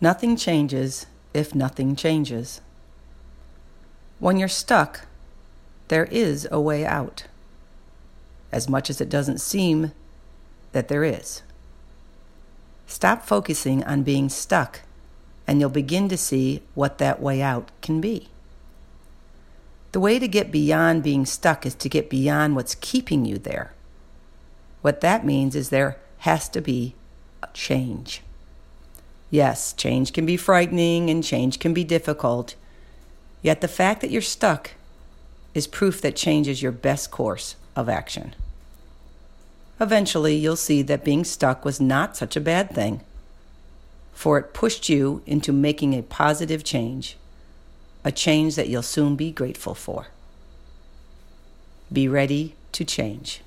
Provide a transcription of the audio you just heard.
Nothing changes if nothing changes. When you're stuck, there is a way out, as much as it doesn't seem that there is. Stop focusing on being stuck, and you'll begin to see what that way out can be. The way to get beyond being stuck is to get beyond what's keeping you there. What that means is there has to be a change. Yes, change can be frightening and change can be difficult. Yet the fact that you're stuck is proof that change is your best course of action. Eventually, you'll see that being stuck was not such a bad thing, for it pushed you into making a positive change, a change that you'll soon be grateful for. Be ready to change.